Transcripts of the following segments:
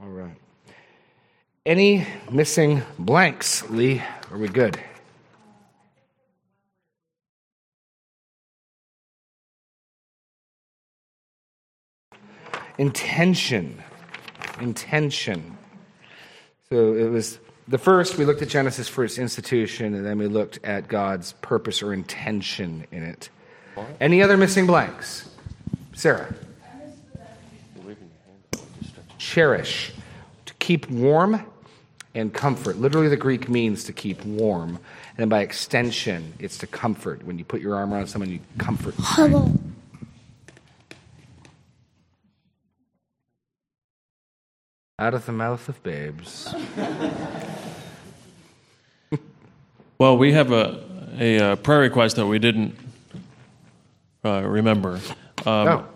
All right. Any missing blanks, Lee? Are we good? Intention. Intention. So it was the first, we looked at Genesis for its institution, and then we looked at God's purpose or intention in it. Any other missing blanks? Sarah. Cherish. To keep warm and comfort. Literally, the Greek means to keep warm. And then by extension, it's to comfort. When you put your arm around someone, you comfort. Hello. Out of the mouth of babes. well, we have a, a, a, prayer request that we didn't uh, remember. Um, oh.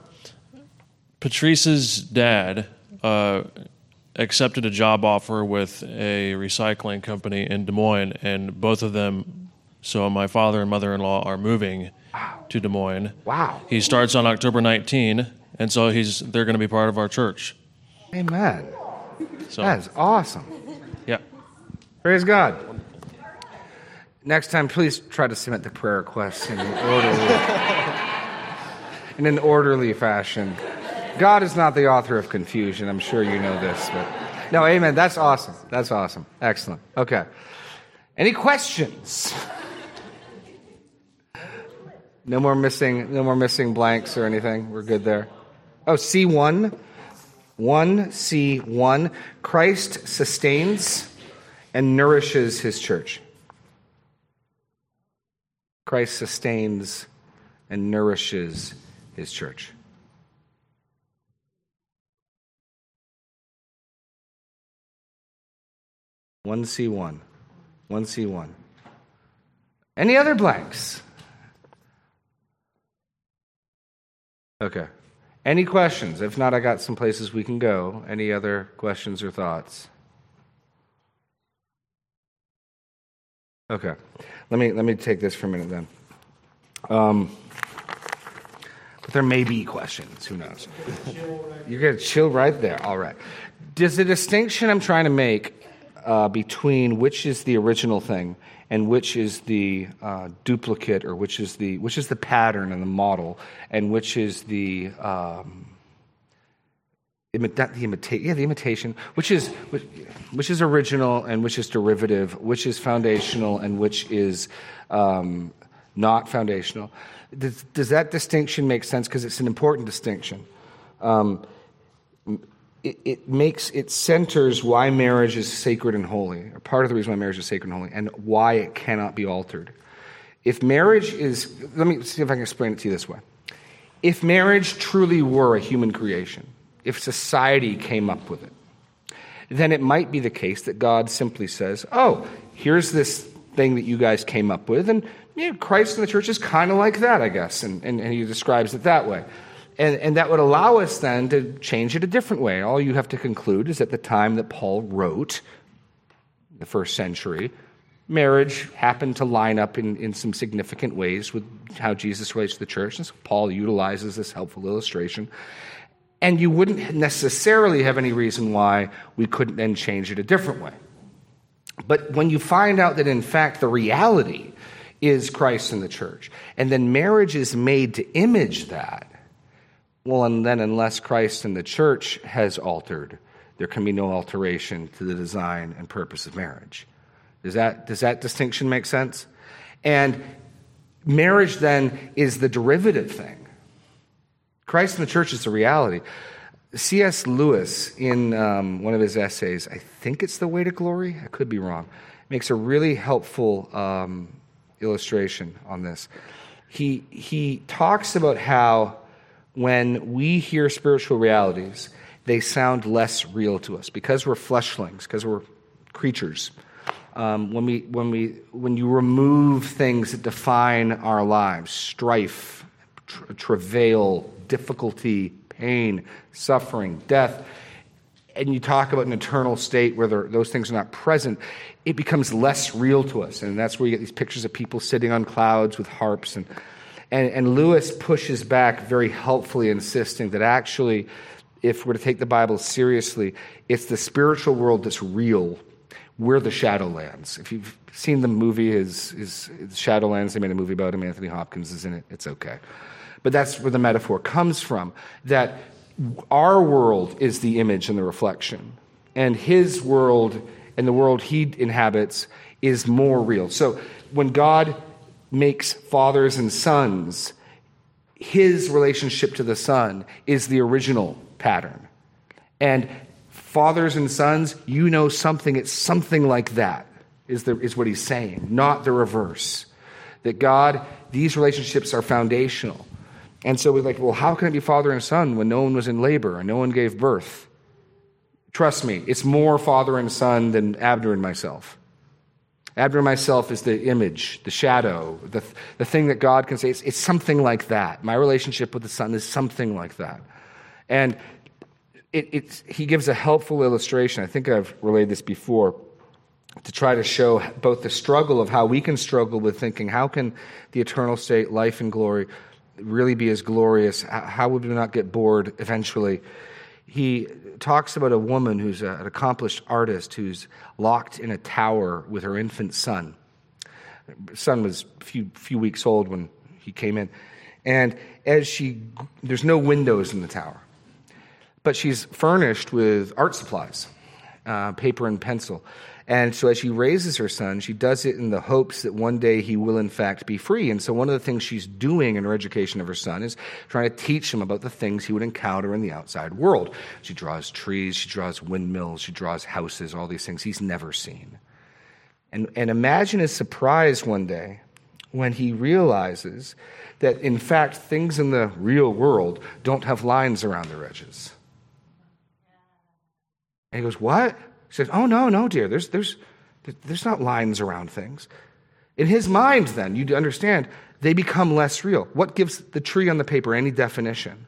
Patrice's dad uh, accepted a job offer with a recycling company in Des Moines, and both of them, so my father and mother in law, are moving wow. to Des Moines. Wow. He starts on October 19, and so he's, they're going to be part of our church. Amen. So that is awesome. Yeah. Praise God. Next time, please try to submit the prayer requests in an orderly, in an orderly fashion. God is not the author of confusion. I'm sure you know this, but no, amen. That's awesome. That's awesome. Excellent. Okay. Any questions? No more missing. No more missing blanks or anything. We're good there. Oh, C one. 1C1 Christ sustains and nourishes his church. Christ sustains and nourishes his church. One C one, one C one. Any other blanks? Okay. Any questions? If not, I got some places we can go. Any other questions or thoughts? Okay. Let me let me take this for a minute then. Um, but there may be questions. Who knows? You're gonna chill right there. All right. Does the distinction I'm trying to make uh, between which is the original thing and which is the uh, duplicate or which is the which is the pattern and the model and which is the um, the imitate yeah the imitation which is which, which, is original and which is derivative which is foundational and which is um, not foundational. Does, does, that distinction make sense? Because it's an important distinction. Um, it, it, makes it centers why marriage is sacred and holy, or part of the reason why marriage is sacred and holy, and why it cannot be altered. If marriage is, let me see if I can explain it to you this way. If marriage truly were a human creation, if society came up with it, then it might be the case that God simply says, "Oh, here's this thing that you guys came up with, and you know, Christ in the church is kind of like that, I guess," and, and, and he describes it that way. And, and that would allow us then to change it a different way. All you have to conclude is at the time that Paul wrote, the first century, marriage happened to line up in, in some significant ways with how Jesus relates to the church. And so Paul utilizes this helpful illustration. And you wouldn't necessarily have any reason why we couldn't then change it a different way. But when you find out that in fact the reality is Christ in the church, and then marriage is made to image that, well, and then unless Christ and the church has altered, there can be no alteration to the design and purpose of marriage. Does that, does that distinction make sense? And marriage then is the derivative thing. Christ and the church is the reality. C.S. Lewis, in um, one of his essays, I think it's The Weight of Glory, I could be wrong, makes a really helpful um, illustration on this. He, he talks about how when we hear spiritual realities, they sound less real to us because we're fleshlings, because we're creatures. Um, when, we, when, we, when you remove things that define our lives strife, tra- travail, difficulty, pain, suffering, death and you talk about an eternal state where those things are not present, it becomes less real to us. And that's where you get these pictures of people sitting on clouds with harps and and, and Lewis pushes back very helpfully, insisting that actually if we're to take the Bible seriously, it's the spiritual world that's real. We're the Shadowlands. If you've seen the movie, is is Shadowlands? They made a movie about him. Anthony Hopkins is in it. It's okay, but that's where the metaphor comes from. That our world is the image and the reflection, and his world and the world he inhabits is more real. So when God makes fathers and sons, his relationship to the son is the original pattern. And fathers and sons, you know something, it's something like that, is, the, is what he's saying, not the reverse. That God, these relationships are foundational. And so we're like, well, how can it be father and son when no one was in labor and no one gave birth? Trust me, it's more father and son than Abner and myself. Abner myself is the image, the shadow, the, the thing that God can say. It's, it's something like that. My relationship with the Son is something like that. And it, he gives a helpful illustration. I think I've relayed this before to try to show both the struggle of how we can struggle with thinking, how can the eternal state, life and glory, really be as glorious? How would we not get bored eventually? He talks about a woman who's an accomplished artist who's locked in a tower with her infant son. Son was a few, few weeks old when he came in. And as she, there's no windows in the tower, but she's furnished with art supplies, uh, paper and pencil. And so as she raises her son, she does it in the hopes that one day he will, in fact, be free. And so one of the things she's doing in her education of her son is trying to teach him about the things he would encounter in the outside world. She draws trees, she draws windmills, she draws houses, all these things he's never seen. And, and imagine his surprise one day when he realizes that, in fact, things in the real world don't have lines around their edges. And he goes, What? He says, Oh, no, no, dear. There's, there's, there's not lines around things. In his mind, then, you understand, they become less real. What gives the tree on the paper any definition,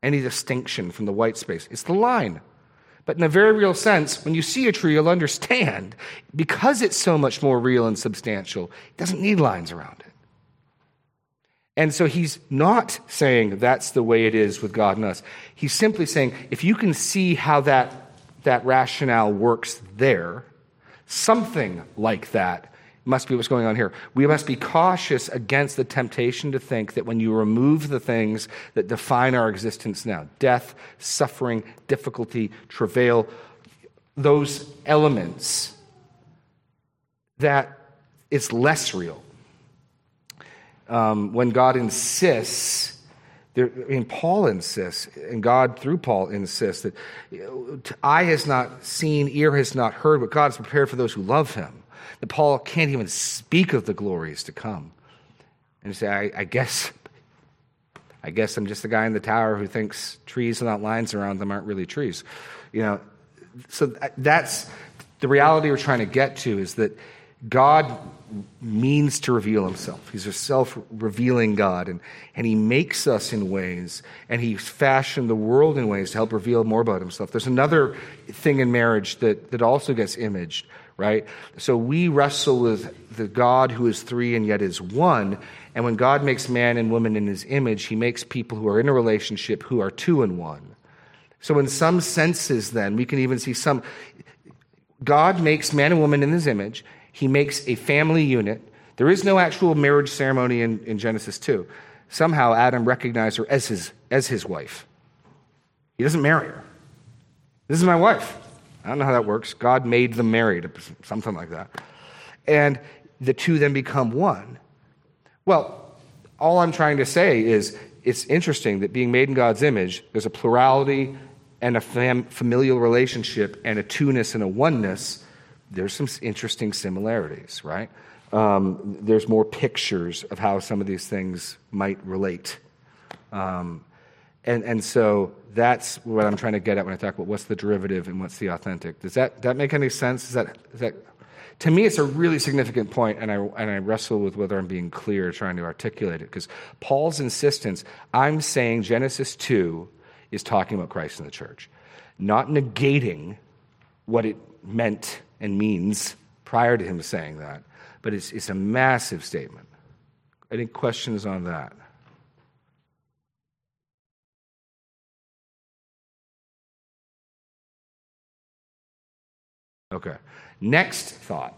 any distinction from the white space? It's the line. But in a very real sense, when you see a tree, you'll understand because it's so much more real and substantial, it doesn't need lines around it. And so he's not saying that's the way it is with God and us. He's simply saying if you can see how that that rationale works there, something like that must be what's going on here. We must be cautious against the temptation to think that when you remove the things that define our existence now death, suffering, difficulty, travail those elements that it's less real. Um, when God insists there, I mean, Paul insists, and God through Paul insists that eye has not seen, ear has not heard what God has prepared for those who love him. That Paul can't even speak of the glories to come. And you say, I, I guess, I guess I'm just the guy in the tower who thinks trees without lines around them aren't really trees. You know, so uh, that's the reality we're trying to get to is that God means to reveal himself. He's a self revealing God, and, and he makes us in ways, and he's fashioned the world in ways to help reveal more about himself. There's another thing in marriage that, that also gets imaged, right? So we wrestle with the God who is three and yet is one. And when God makes man and woman in his image, he makes people who are in a relationship who are two and one. So, in some senses, then, we can even see some. God makes man and woman in his image, he makes a family unit. There is no actual marriage ceremony in, in Genesis 2. Somehow Adam recognized her as his, as his wife. He doesn't marry her. This is my wife. I don't know how that works. God made them married, something like that. And the two then become one. Well, all I'm trying to say is it's interesting that being made in God's image, there's a plurality and a fam- familial relationship and a two-ness and a oneness there's some interesting similarities, right? Um, there's more pictures of how some of these things might relate. Um, and, and so that's what I'm trying to get at when I talk about what's the derivative and what's the authentic. Does that, that make any sense? Is that, is that, to me, it's a really significant point, and I, and I wrestle with whether I'm being clear trying to articulate it. Because Paul's insistence, I'm saying Genesis 2 is talking about Christ and the church, not negating what it meant and means prior to him saying that. But it's, it's a massive statement. Any questions on that? Okay. Next thought.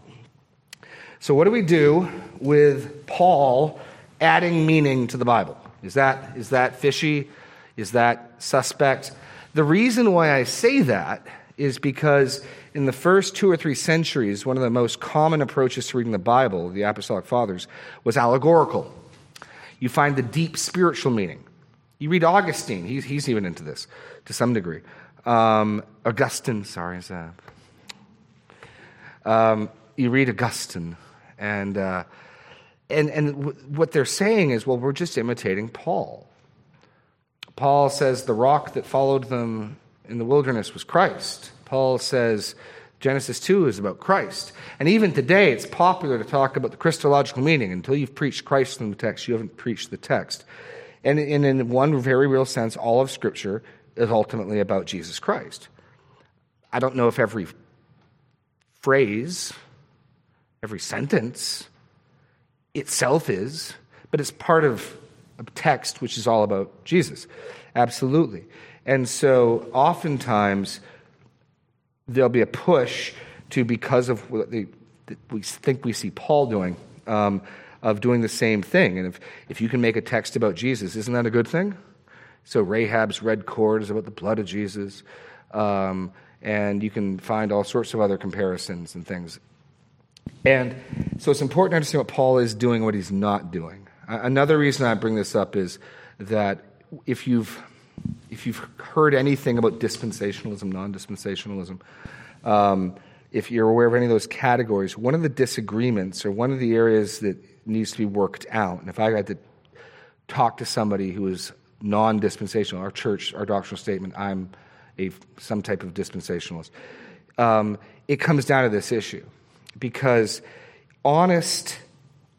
So, what do we do with Paul adding meaning to the Bible? Is that, is that fishy? Is that suspect? The reason why I say that is because in the first two or three centuries, one of the most common approaches to reading the Bible, the Apostolic Fathers, was allegorical. You find the deep spiritual meaning. You read Augustine, he's, he's even into this to some degree. Um, Augustine, sorry, is that? Um, you read Augustine, and, uh, and, and w- what they're saying is, well, we're just imitating Paul. Paul says the rock that followed them in the wilderness was Christ. Paul says Genesis 2 is about Christ. And even today, it's popular to talk about the Christological meaning. Until you've preached Christ in the text, you haven't preached the text. And in one very real sense, all of Scripture is ultimately about Jesus Christ. I don't know if every phrase, every sentence itself is, but it's part of a text which is all about Jesus. Absolutely. And so oftentimes there'll be a push to, because of what they, we think we see Paul doing, um, of doing the same thing. And if, if you can make a text about Jesus, isn't that a good thing? So Rahab's red cord is about the blood of Jesus. Um, and you can find all sorts of other comparisons and things. And so it's important to understand what Paul is doing, what he's not doing. Another reason I bring this up is that if you've if you've heard anything about dispensationalism, non-dispensationalism, um, if you're aware of any of those categories, one of the disagreements or one of the areas that needs to be worked out, and if I had to talk to somebody who is non-dispensational, our church, our doctrinal statement, I'm a some type of dispensationalist. Um, it comes down to this issue because honest,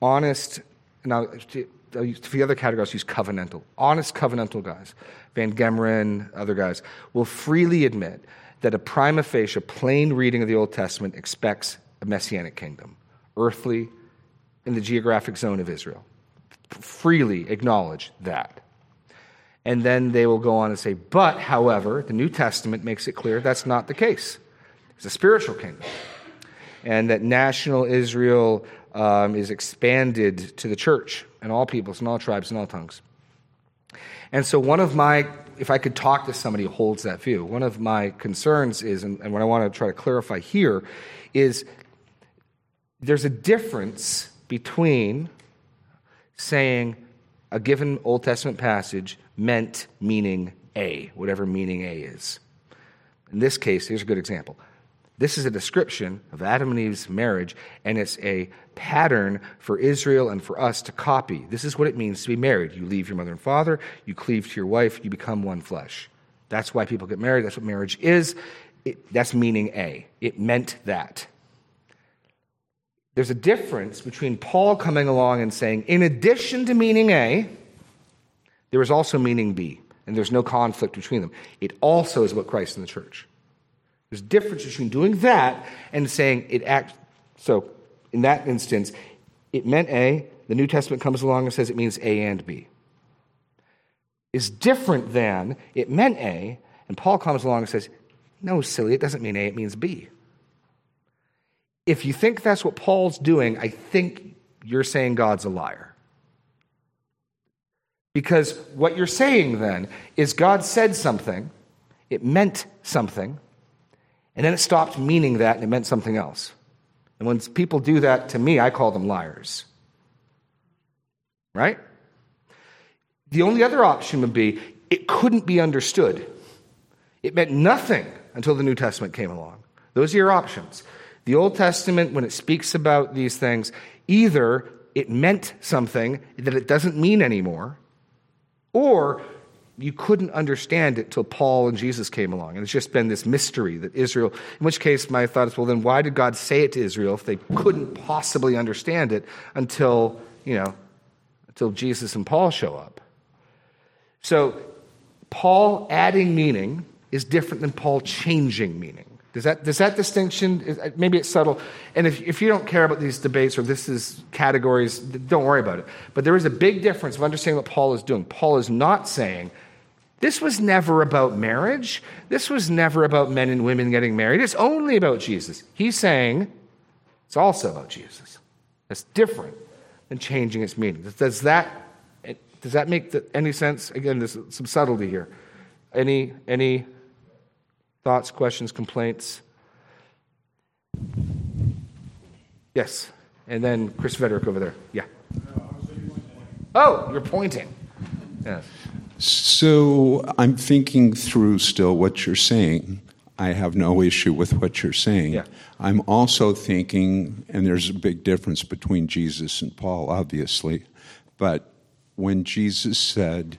honest. Now, the other categories, use covenantal. Honest covenantal guys, Van Gemeren, other guys, will freely admit that a prima facie, plain reading of the Old Testament expects a messianic kingdom, earthly, in the geographic zone of Israel. Freely acknowledge that. And then they will go on and say, but, however, the New Testament makes it clear that's not the case. It's a spiritual kingdom. And that national Israel um, is expanded to the church and all peoples and all tribes and all tongues. And so, one of my, if I could talk to somebody who holds that view, one of my concerns is, and, and what I want to try to clarify here, is there's a difference between saying a given Old Testament passage meant meaning A, whatever meaning A is. In this case, here's a good example. This is a description of Adam and Eve's marriage, and it's a pattern for Israel and for us to copy. This is what it means to be married. You leave your mother and father, you cleave to your wife, you become one flesh. That's why people get married. That's what marriage is. It, that's meaning A. It meant that. There's a difference between Paul coming along and saying, in addition to meaning A, there is also meaning B, and there's no conflict between them. It also is about Christ and the church. There's a difference between doing that and saying it acts. So, in that instance, it meant A. The New Testament comes along and says it means A and B. Is different than it meant A, and Paul comes along and says, No, silly, it doesn't mean A, it means B. If you think that's what Paul's doing, I think you're saying God's a liar. Because what you're saying then is God said something, it meant something, and then it stopped meaning that and it meant something else. And when people do that to me, I call them liars. Right? The only other option would be it couldn't be understood. It meant nothing until the New Testament came along. Those are your options. The Old Testament, when it speaks about these things, either it meant something that it doesn't mean anymore, or you couldn't understand it till Paul and Jesus came along. And it's just been this mystery that Israel, in which case my thought is, well, then why did God say it to Israel if they couldn't possibly understand it until, you know, until Jesus and Paul show up? So Paul adding meaning is different than Paul changing meaning. Does that, does that distinction, maybe it's subtle. And if, if you don't care about these debates or this is categories, don't worry about it. But there is a big difference of understanding what Paul is doing. Paul is not saying This was never about marriage. This was never about men and women getting married. It's only about Jesus. He's saying it's also about Jesus. That's different than changing its meaning. Does that, does that make any sense? Again, there's some subtlety here. Any, any thoughts, questions, complaints? Yes. And then Chris Federick over there. Yeah. Oh, you're pointing. Yes. So I'm thinking through still what you're saying. I have no issue with what you're saying. Yeah. I'm also thinking, and there's a big difference between Jesus and Paul, obviously, but when Jesus said,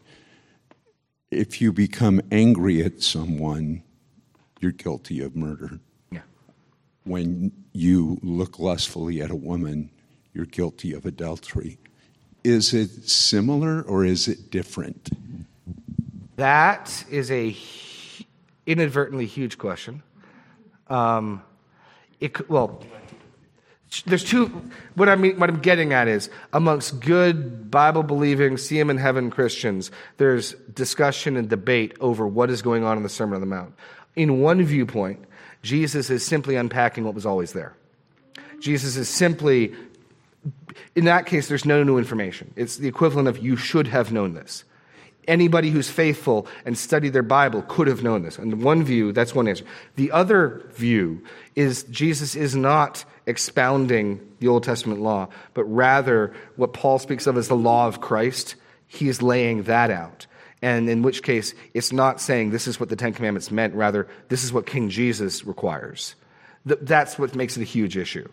if you become angry at someone, you're guilty of murder. Yeah. When you look lustfully at a woman, you're guilty of adultery. Is it similar or is it different? That is a inadvertently huge question. Um, it, well, there's two. What I mean, what I'm getting at is, amongst good Bible believing, see him in heaven Christians, there's discussion and debate over what is going on in the Sermon on the Mount. In one viewpoint, Jesus is simply unpacking what was always there. Jesus is simply, in that case, there's no new information. It's the equivalent of you should have known this. Anybody who's faithful and studied their Bible could have known this. And one view, that's one answer. The other view is Jesus is not expounding the Old Testament law, but rather what Paul speaks of as the law of Christ. He is laying that out. And in which case, it's not saying this is what the Ten Commandments meant, rather, this is what King Jesus requires. That's what makes it a huge issue.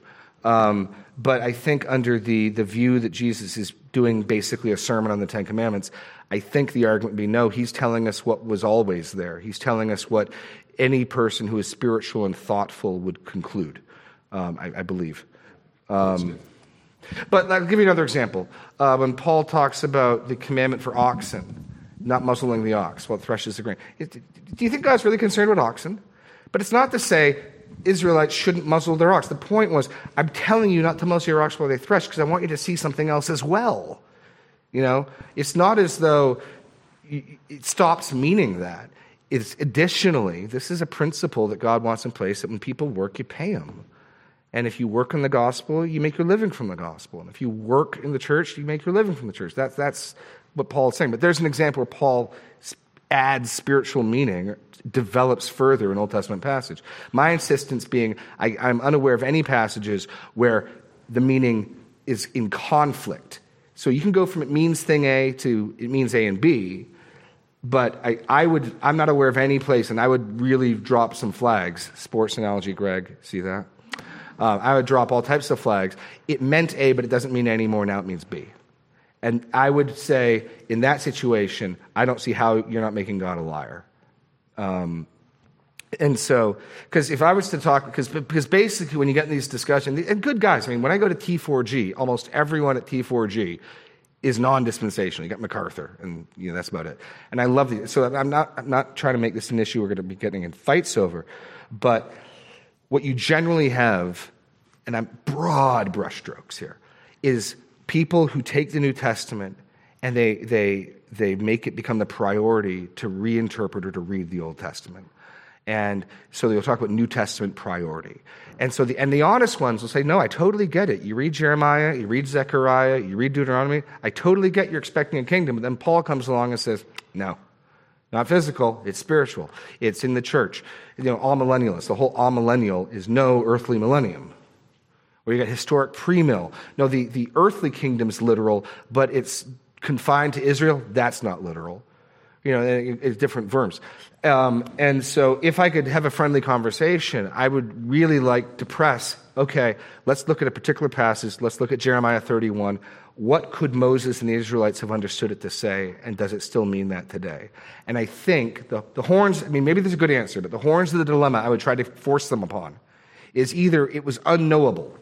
Um, but I think under the, the view that Jesus is doing basically a sermon on the Ten Commandments, I think the argument would be no, he's telling us what was always there. He's telling us what any person who is spiritual and thoughtful would conclude, um, I, I, believe. Um, but I'll give you another example. Uh, when Paul talks about the commandment for oxen, not muzzling the ox while it threshes the grain, do you think God's really concerned with oxen? But it's not to say Israelites shouldn't muzzle their ox. The point was, I'm telling you not to muzzle your ox while they thresh because I want you to see something else as well. You know, it's not as though it stops meaning that. It's additionally, this is a principle that God wants in place that when people work, you pay them. And if you work in the gospel, you make your living from the gospel. And if you work in the church, you make your living from the church. That's, that's what Paul is saying. But there's an example where Paul adds spiritual meaning, develops further an Old Testament passage. My insistence being, I, I'm unaware of any passages where the meaning is in conflict so you can go from it means thing A to it means A and B, but I, I would, I'm not aware of any place, and I would really drop some flags. Sports analogy, Greg, see that? Uh, I would drop all types of flags. It meant A, but it doesn't mean anymore. Now it means B. And I would say, in that situation, I don't see how you're not making God a liar. Um, and so, because if I was to talk, because, because basically when you get in these discussions, and good guys, I mean, when I go to T4G, almost everyone at T4G is non-dispensational. You got MacArthur, and you know, that's about it. And I love these. So I'm not, I'm not trying to make this an issue we're going to be getting in fights over, but what you generally have, and I'm broad brushstrokes here, is people who take the New Testament and they, they, they make it become the priority to reinterpret or to read the Old Testament. And so they'll talk about New Testament priority. And so the, and the honest ones will say, no, I totally get it. You read Jeremiah, you read Zechariah, you read Deuteronomy. I totally get you're expecting a kingdom. But then Paul comes along and says, no, not physical, it's spiritual. It's in the church. You know, amillennialists, the whole amillennial is no earthly millennium. Where you got historic premill. No, the, the earthly kingdom's literal, but it's confined to Israel. That's not literal you know, it's different verbs. Um, and so, if I could have a friendly conversation, I would really like to press okay, let's look at a particular passage. Let's look at Jeremiah 31. What could Moses and the Israelites have understood it to say, and does it still mean that today? And I think the, the horns, I mean, maybe there's a good answer, but the horns of the dilemma I would try to force them upon is either it was unknowable.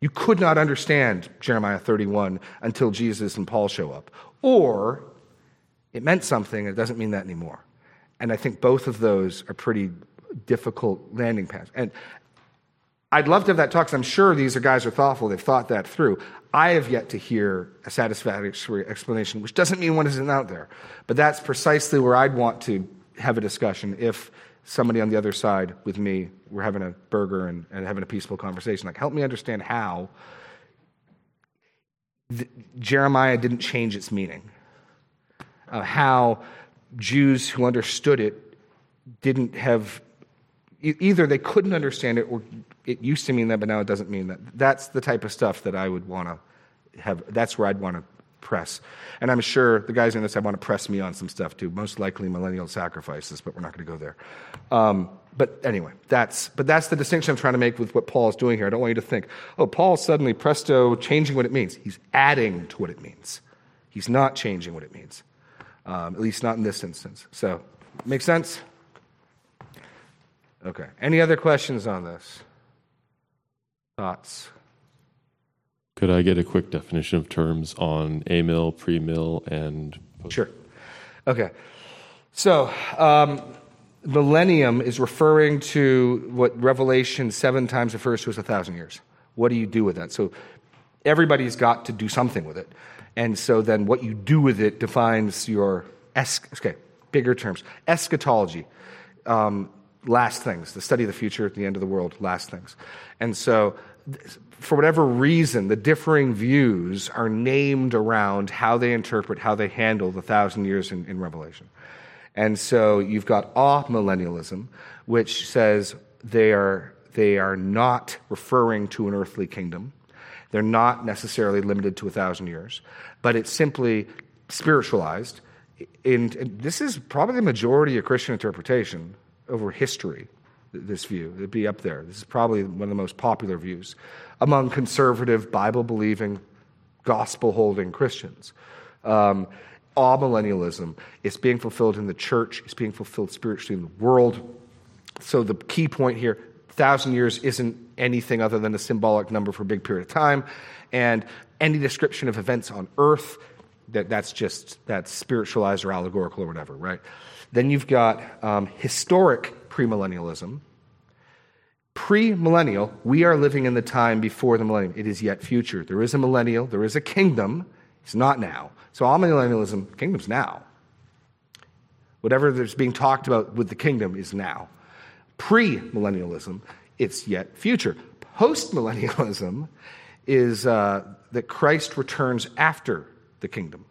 You could not understand Jeremiah 31 until Jesus and Paul show up. Or it meant something, and it doesn't mean that anymore. And I think both of those are pretty difficult landing pads. And I'd love to have that talk because I'm sure these are guys are thoughtful. They've thought that through. I have yet to hear a satisfactory explanation, which doesn't mean one isn't out there. But that's precisely where I'd want to have a discussion if somebody on the other side with me were having a burger and, and having a peaceful conversation. Like, help me understand how the, Jeremiah didn't change its meaning, uh, how Jews who understood it didn't have either they couldn't understand it or it used to mean that, but now it doesn't mean that. That's the type of stuff that I would want to have. That's where I'd want to press. And I'm sure the guys in this I want to press me on some stuff too. Most likely millennial sacrifices, but we're not going to go there. Um, but anyway, that's but that's the distinction I'm trying to make with what Paul is doing here. I don't want you to think, oh, Paul's suddenly presto changing what it means. He's adding to what it means. He's not changing what it means, um, at least not in this instance. So, make sense? Okay. Any other questions on this? Thoughts? Could I get a quick definition of terms on amill, premill, and post- sure? Okay. So, um, millennium is referring to what Revelation seven times refers to as a thousand years. What do you do with that? So, everybody's got to do something with it, and so then what you do with it defines your es- okay bigger terms eschatology. Um, last things, the study of the future at the end of the world, last things. And so, for whatever reason, the differing views are named around how they interpret, how they handle the thousand years in, in Revelation. And so you've got amillennialism, which says they are, they are not referring to an earthly kingdom. They're not necessarily limited to a thousand years, but it's simply spiritualized. In, and this is probably the majority of Christian interpretation over history, this view. It'd be up there. This is probably one of the most popular views among conservative, Bible believing, gospel holding Christians. Um, millennialism is being fulfilled in the church, it's being fulfilled spiritually in the world. So the key point here thousand years isn't anything other than a symbolic number for a big period of time. And any description of events on earth, that, that's just that's spiritualized or allegorical or whatever, right? Then you've got um, historic premillennialism. Premillennial, we are living in the time before the millennium. It is yet future. There is a millennial, there is a kingdom. It's not now. So amillennialism kingdom's now. Whatever that's being talked about with the kingdom is now. Premillennialism, it's yet future. Postmillennialism is uh, that Christ returns after the kingdom.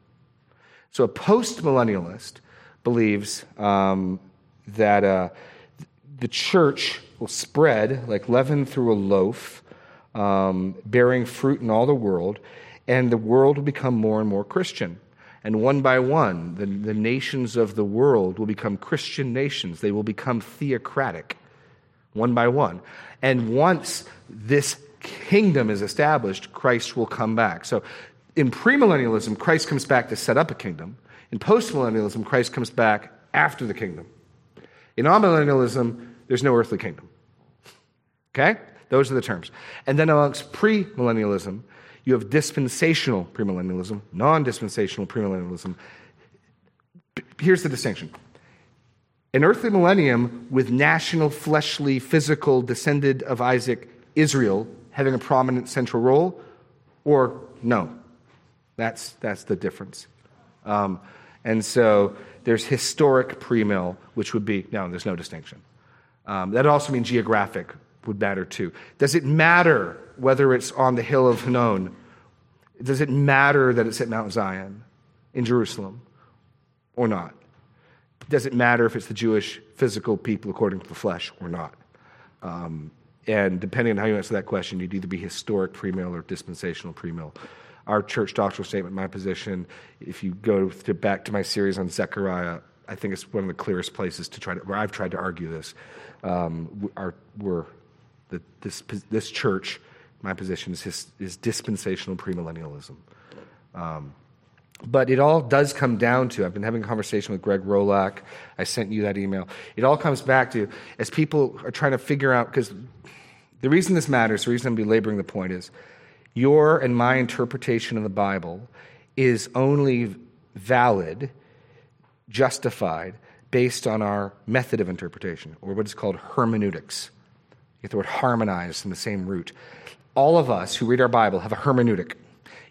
So a postmillennialist believes um, that uh, the church will spread like leaven through a loaf, um, bearing fruit in all the world, and the world will become more and more Christian. And one by one, the, the nations of the world will become Christian nations. They will become theocratic, one by one. And once this kingdom is established, Christ will come back. So in premillennialism, Christ comes back to set up a kingdom. In postmillennialism, Christ comes back after the kingdom. In amillennialism, there's no earthly kingdom. Okay? Those are the terms. And then amongst premillennialism, you have dispensational premillennialism, non dispensational premillennialism. Here's the distinction an earthly millennium with national, fleshly, physical, descended of Isaac, Israel, having a prominent central role, or no. That's, that's the difference. Um, and so there's historic premill, which would be, no, there's no distinction. Um, that also means geographic would matter too. Does it matter whether it's on the hill of Hinnom? Does it matter that it's at Mount Zion in Jerusalem or not? Does it matter if it's the Jewish physical people according to the flesh or not? Um, and depending on how you answer that question, you'd either be historic premill or dispensational premill our church doctrinal statement, my position. If you go to, back to my series on Zechariah, I think it's one of the clearest places to try to, where I've tried to argue this. Um, our, we're, the, this, this church, my position is, his, is dispensational premillennialism. Um, but it all does come down to I've been having a conversation with Greg Rolack. I sent you that email. It all comes back to as people are trying to figure out, because the reason this matters, the reason I'm belaboring the point is your and my interpretation of the Bible is only valid, justified, based on our method of interpretation, or what is called hermeneutics. You get the word harmonized in the same root. All of us who read our Bible have a hermeneutic.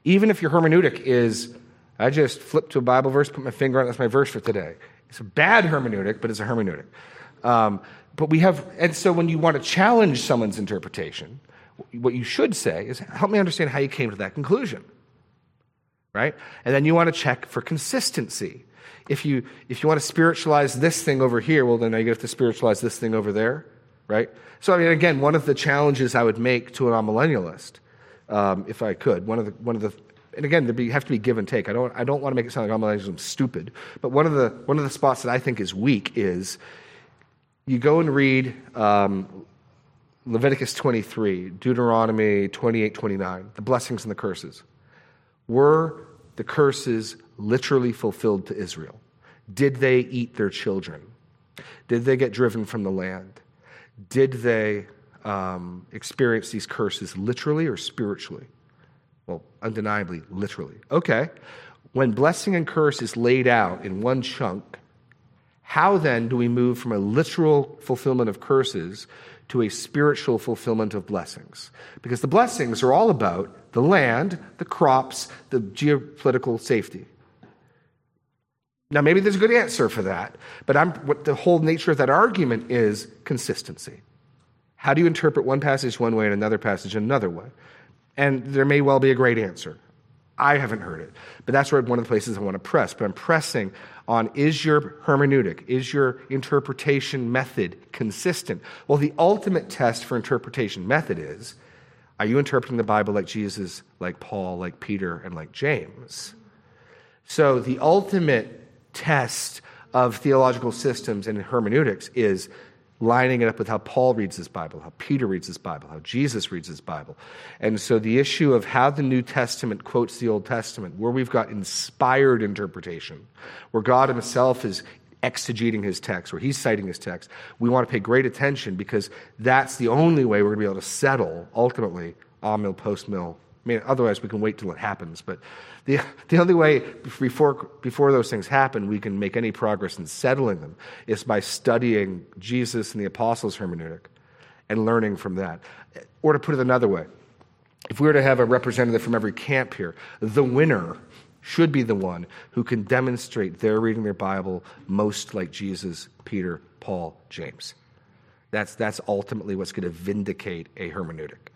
Even if your hermeneutic is, I just flipped to a Bible verse, put my finger on it, that's my verse for today. It's a bad hermeneutic, but it's a hermeneutic. Um, but we have, and so when you want to challenge someone's interpretation, what you should say is, help me understand how you came to that conclusion. Right? And then you want to check for consistency. If you, if you want to spiritualize this thing over here, well, then you have to spiritualize this thing over there. Right? So, I mean, again, one of the challenges I would make to a millennialist, um, if I could, one of the, one of the and again, there have to be give and take. I don't, I don't want to make it sound like is stupid, but one of, the, one of the spots that I think is weak is you go and read um, Leviticus 23, Deuteronomy 28, 29, the blessings and the curses. Were the curses literally fulfilled to Israel? Did they eat their children? Did they get driven from the land? Did they um, experience these curses literally or spiritually? Well, undeniably, literally. Okay. When blessing and curse is laid out in one chunk, how then do we move from a literal fulfillment of curses to a spiritual fulfillment of blessings. Because the blessings are all about the land, the crops, the geopolitical safety. Now, maybe there's a good answer for that, but I'm, what the whole nature of that argument is consistency. How do you interpret one passage one way and another passage another way? And there may well be a great answer. I haven't heard it. But that's where one of the places I want to press. But I'm pressing on is your hermeneutic, is your interpretation method consistent? Well, the ultimate test for interpretation method is are you interpreting the Bible like Jesus, like Paul, like Peter, and like James? So the ultimate test of theological systems and hermeneutics is lining it up with how Paul reads his Bible, how Peter reads his Bible, how Jesus reads his Bible. And so the issue of how the New Testament quotes the Old Testament, where we've got inspired interpretation, where God himself is exegeting his text, where he's citing his text, we want to pay great attention because that's the only way we're going to be able to settle ultimately on mill, post mill. I mean, otherwise we can wait till it happens, but the, the only way before, before those things happen we can make any progress in settling them is by studying Jesus and the apostles' hermeneutic and learning from that. Or to put it another way, if we were to have a representative from every camp here, the winner should be the one who can demonstrate they're reading their Bible most like Jesus, Peter, Paul, James. That's, that's ultimately what's going to vindicate a hermeneutic.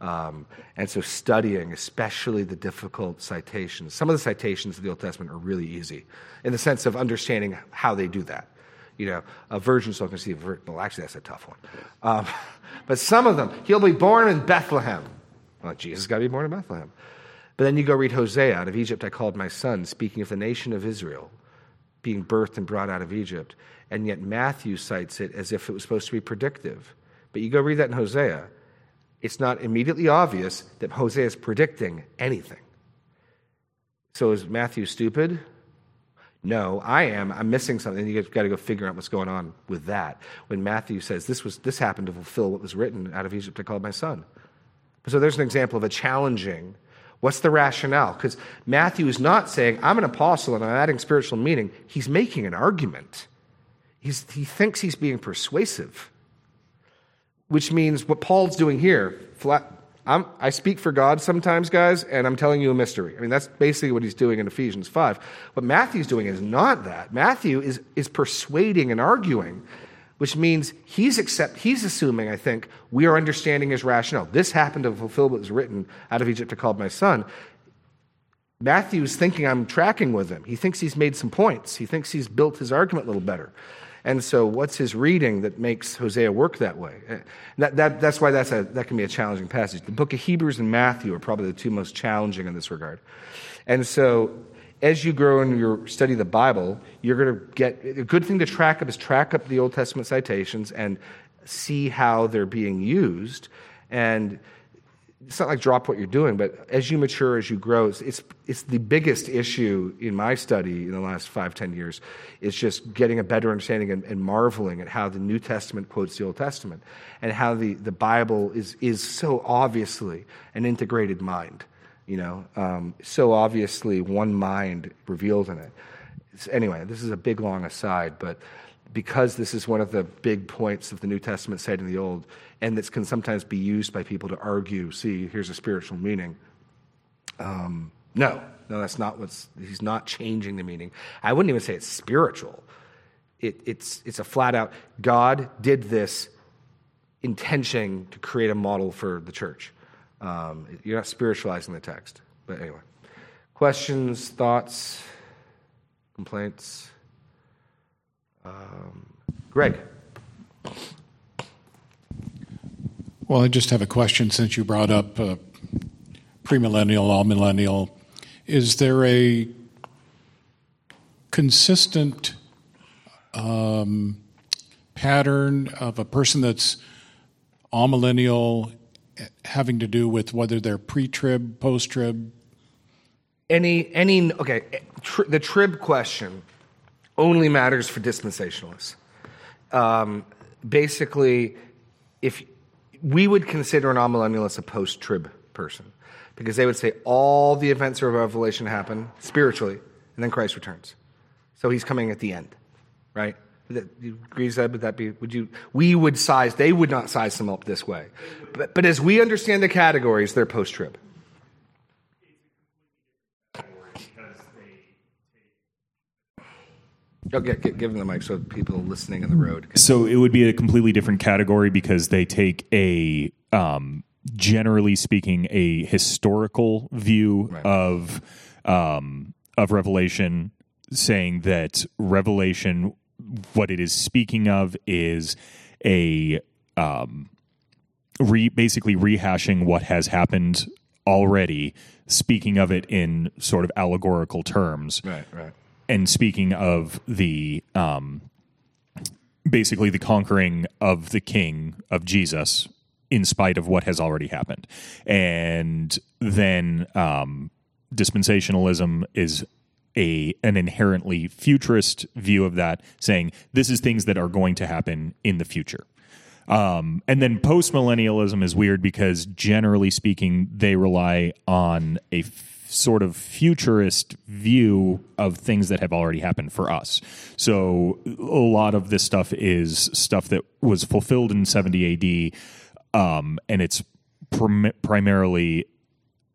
Um, and so studying, especially the difficult citations, some of the citations of the Old Testament are really easy in the sense of understanding how they do that. You know, a virgin so can see a virgin. Well, actually, that's a tough one. Um, but some of them, he'll be born in Bethlehem. Well, Jesus got to be born in Bethlehem. But then you go read Hosea, out of Egypt I called my son, speaking of the nation of Israel being birthed and brought out of Egypt. And yet Matthew cites it as if it was supposed to be predictive. But you go read that in Hosea, it's not immediately obvious that Hosea is predicting anything. So is Matthew stupid? No, I am. I'm missing something. You've got to go figure out what's going on with that. When Matthew says this was this happened to fulfill what was written out of Egypt, I called my son. So there's an example of a challenging. What's the rationale? Because Matthew is not saying, I'm an apostle and I'm adding spiritual meaning. He's making an argument. He's, he thinks he's being persuasive which means what Paul's doing here, flat, i speak for God sometimes, guys, and I'm telling you a mystery. I mean, that's basically what he's doing in Ephesians 5. What Matthew's doing is not that. Matthew is, is persuading and arguing, which means he's, accept, he's assuming, I think, we are understanding his rationale. This happened to fulfill what was written out of Egypt to call my son. Matthew's thinking I'm tracking with him. He thinks he's made some points. He thinks he's built his argument a little better. And so, what's his reading that makes Hosea work that way? Uh, that, that, that's why that's a, that can be a challenging passage. The book of Hebrews and Matthew are probably the two most challenging in this regard. And so, as you grow in your study of the Bible, you're going to get a good thing to track up is track up the Old Testament citations and see how they're being used. And it's not like drop what you're doing, but as you mature, as you grow, it's, it's, it's, the biggest issue in my study in the last five, ten years. It's just getting a better understanding and, and, marveling at how the New Testament quotes the Old Testament and how the, the Bible is, is so obviously an integrated mind, you know, um, so obviously one mind revealed in it. It's, anyway, this is a big, long aside, but because this is one of the big points of the New Testament citing the Old, and this can sometimes be used by people to argue, see, here's a spiritual meaning. Um, no, no, that's not what's, he's not changing the meaning. I wouldn't even say it's spiritual. It, it's, it's a flat out, God did this intention to create a model for the church. Um, you're not spiritualizing the text. But anyway, questions, thoughts, complaints? Um, Greg. Well, I just have a question since you brought up uh, premillennial, millennial, Is there a consistent um, pattern of a person that's amillennial having to do with whether they're pre-trib, post-trib? Any, any, okay, the trib question only matters for dispensationalists. Um, basically, if we would consider an amillennialist a post-trib person, because they would say all the events of Revelation happen spiritually, and then Christ returns. So he's coming at the end, right? That, you agree? Would that be? Would you? We would size. They would not size them up this way, but, but as we understand the categories, they're post-trib. Okay, give them the mic so people listening on the road. Can... So it would be a completely different category because they take a, um, generally speaking, a historical view right. of um, of Revelation, saying that Revelation, what it is speaking of, is a um, re, basically rehashing what has happened already, speaking of it in sort of allegorical terms. Right, right and speaking of the um, basically the conquering of the king of Jesus in spite of what has already happened. And then um, dispensationalism is a an inherently futurist view of that, saying this is things that are going to happen in the future. Um, and then postmillennialism is weird because generally speaking, they rely on a sort of futurist view of things that have already happened for us. So a lot of this stuff is stuff that was fulfilled in 70 AD, um, and it's prim- primarily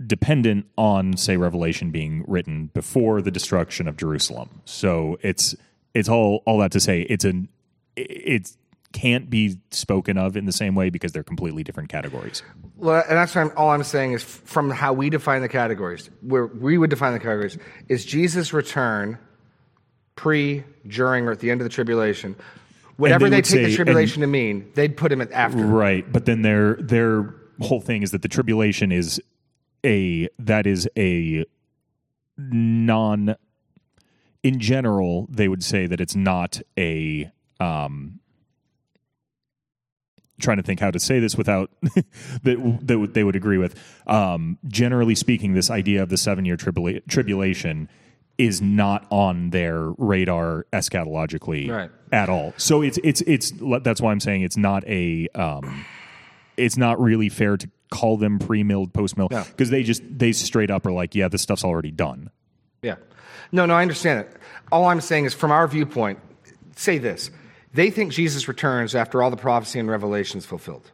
dependent on, say, Revelation being written before the destruction of Jerusalem. So it's it's all all that to say it's an it's can't be spoken of in the same way because they're completely different categories. Well, and that's I'm, all I'm saying is from how we define the categories, where we would define the categories, is Jesus' return pre, during, or at the end of the tribulation. Whatever they, they take say, the tribulation and, to mean, they'd put him at after. Right, but then their their whole thing is that the tribulation is a that is a non. In general, they would say that it's not a um, trying to think how to say this without that, that they would agree with. Um, generally speaking, this idea of the seven year tribula- tribulation is not on their radar eschatologically right. at all. So it's it's it's that's why I'm saying it's not a um, it's not really fair to call them pre-milled post-mill because they just they straight up are like yeah this stuff's already done. Yeah. No, no, I understand it. All I'm saying is from our viewpoint, say this they think Jesus returns after all the prophecy and revelations fulfilled.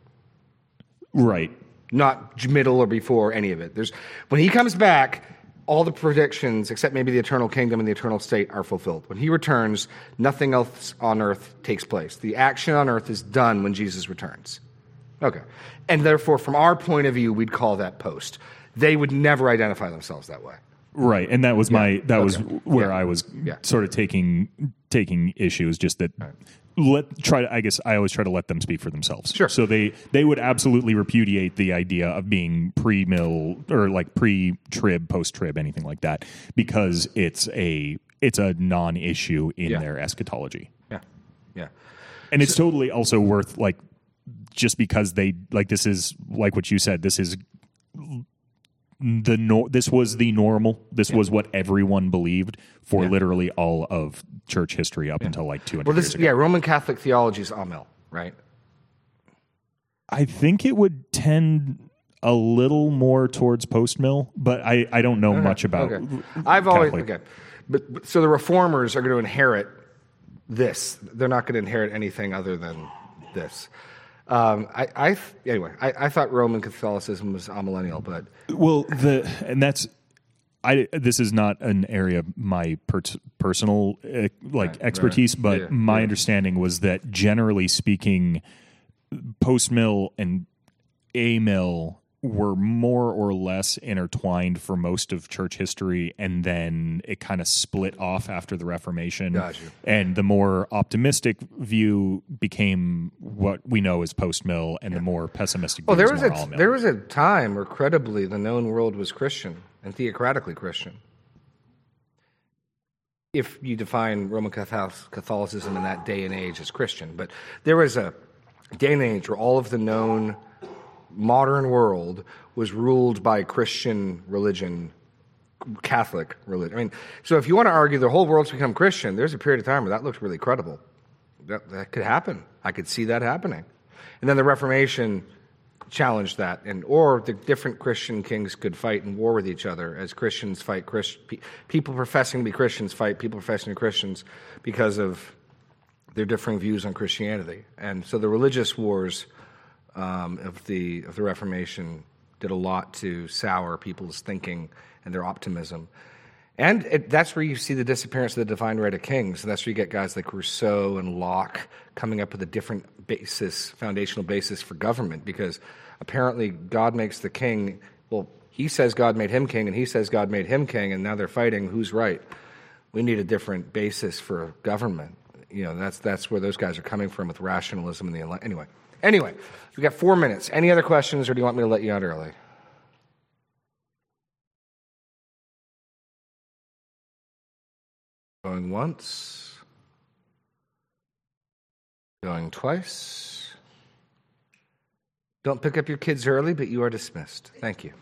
Right. Not middle or before any of it. There's when he comes back, all the predictions, except maybe the eternal kingdom and the eternal state, are fulfilled. When he returns, nothing else on earth takes place. The action on earth is done when Jesus returns. Okay. And therefore, from our point of view, we'd call that post. They would never identify themselves that way. Right, and that was yeah. my that okay. was where yeah. I was yeah. sort of taking taking issues. Just that right let try to, I guess I always try to let them speak for themselves. Sure. So they they would absolutely repudiate the idea of being pre mill or like pre trib, post trib, anything like that, because it's a it's a non issue in yeah. their eschatology. Yeah. Yeah. And it's totally also worth like just because they like this is like what you said, this is the nor- this was the normal. This yeah. was what everyone believed for yeah. literally all of church history up yeah. until like 200 well, this, Yeah, Roman Catholic theology is Amil, right? I think it would tend a little more towards post mill, but I, I don't know okay. much about. Okay. I've always okay, but, but so the reformers are going to inherit this. They're not going to inherit anything other than this. Um, I, I anyway, I, I thought Roman Catholicism was amillennial, but Well, the and that's I. This is not an area of my per- personal uh, like expertise, but Yeah, my yeah. understanding was that generally speaking, post mill and a mill were more or less intertwined for most of church history, and then it kind of split off after the Reformation. Gotcha. And the more optimistic view became what we know as post mill, and the more pessimistic. well, view there was more a there was a time where credibly the known world was Christian and theocratically Christian. If you define Roman Catholicism in that day and age as Christian, but there was a day and age where all of the known modern world was ruled by Christian religion, Catholic religion. I mean, so if you want to argue the whole world's become Christian, there's a period of time where that looked really credible. That, that could happen. I could see that happening. And then the Reformation challenged that, and or the different Christian kings could fight in war with each other as Christians fight Christ, people professing to be Christians fight people professing to be Christians because of their differing views on Christianity. And so the religious wars um, of the of the Reformation did a lot to sour people's thinking and their optimism. And it, that's where you see the disappearance of the divine right of kings. And that's where you get guys like Rousseau and Locke coming up with a different basis, foundational basis for government, because apparently God makes the king. Well, he says God made him king, and he says God made him king, and now they're fighting who's right. We need a different basis for government. You know, that's that's where those guys are coming from with rationalism and the anyway. Anyway, we got four minutes. Any other questions, or do you want me to let you out early? Going once. Going twice. Don't pick up your kids early, but you are dismissed. Thank you.